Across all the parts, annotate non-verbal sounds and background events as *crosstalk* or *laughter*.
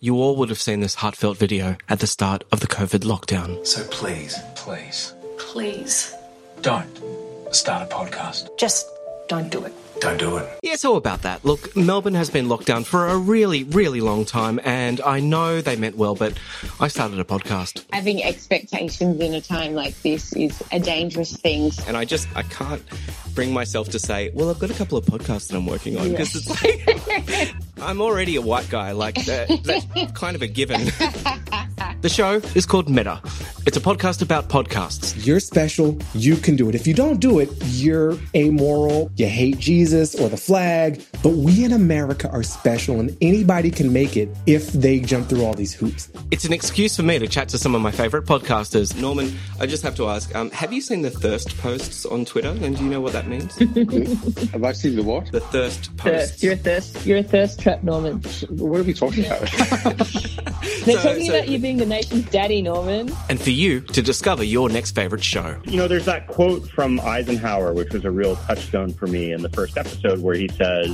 You all would have seen this heartfelt video at the start of the COVID lockdown. So please, please, Please, don't start a podcast. just don't do it. Don't do it. Yeah, so about that. Look, Melbourne has been locked down for a really, really long time, and I know they meant well, but I started a podcast. having expectations in a time like this is a dangerous thing. And I just, I can't bring myself to say, well, I've got a couple of podcasts that I'm working on, because it's like, *laughs* I'm already a white guy, like, uh, *laughs* that, that's kind of a given. *laughs* the show is called Meta. It's a podcast about podcasts. You're special. You can do it. If you don't do it, you're amoral. You hate Jesus or the flag. But we in America are special, and anybody can make it if they jump through all these hoops. It's an excuse for me to chat to some of my favorite podcasters. Norman, I just have to ask, um, have you seen the thirst posts on Twitter? And do you know what that means? *laughs* Have I seen the what? the thirst posts. Thirst. You're a thirst. You're a thirst trap, Norman. What are we talking about? *laughs* *laughs* They're So- talking so- about you being the nation's daddy, Norman. and for you to discover your next favorite show. You know, there's that quote from Eisenhower, which was a real touchstone for me in the first episode, where he says,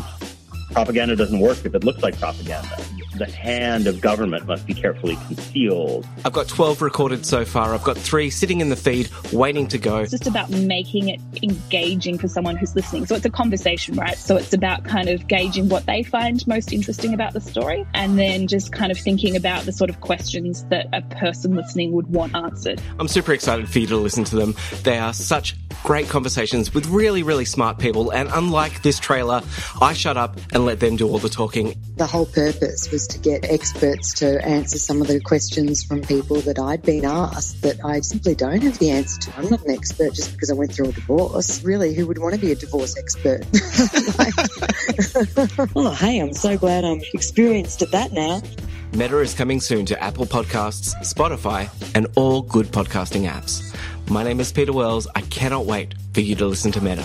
Propaganda doesn't work if it looks like propaganda. The hand of government must be carefully concealed. I've got 12 recorded so far. I've got three sitting in the feed waiting to go. It's just about making it engaging for someone who's listening. So it's a conversation, right? So it's about kind of gauging what they find most interesting about the story and then just kind of thinking about the sort of questions that a person listening would want answered. I'm super excited for you to listen to them. They are such great conversations with really, really smart people. And unlike this trailer, I shut up and let them do all the talking. The whole purpose was to get experts to answer some of the questions from people that I'd been asked that I simply don't have the answer to. I'm not an expert just because I went through a divorce. Really, who would want to be a divorce expert? *laughs* Like- oh, hey, I'm so glad I'm experienced at that now. Meta is coming soon to Apple Podcasts, Spotify, and all good podcasting apps. My name is Peter Wells. I cannot wait for you to listen to Meta.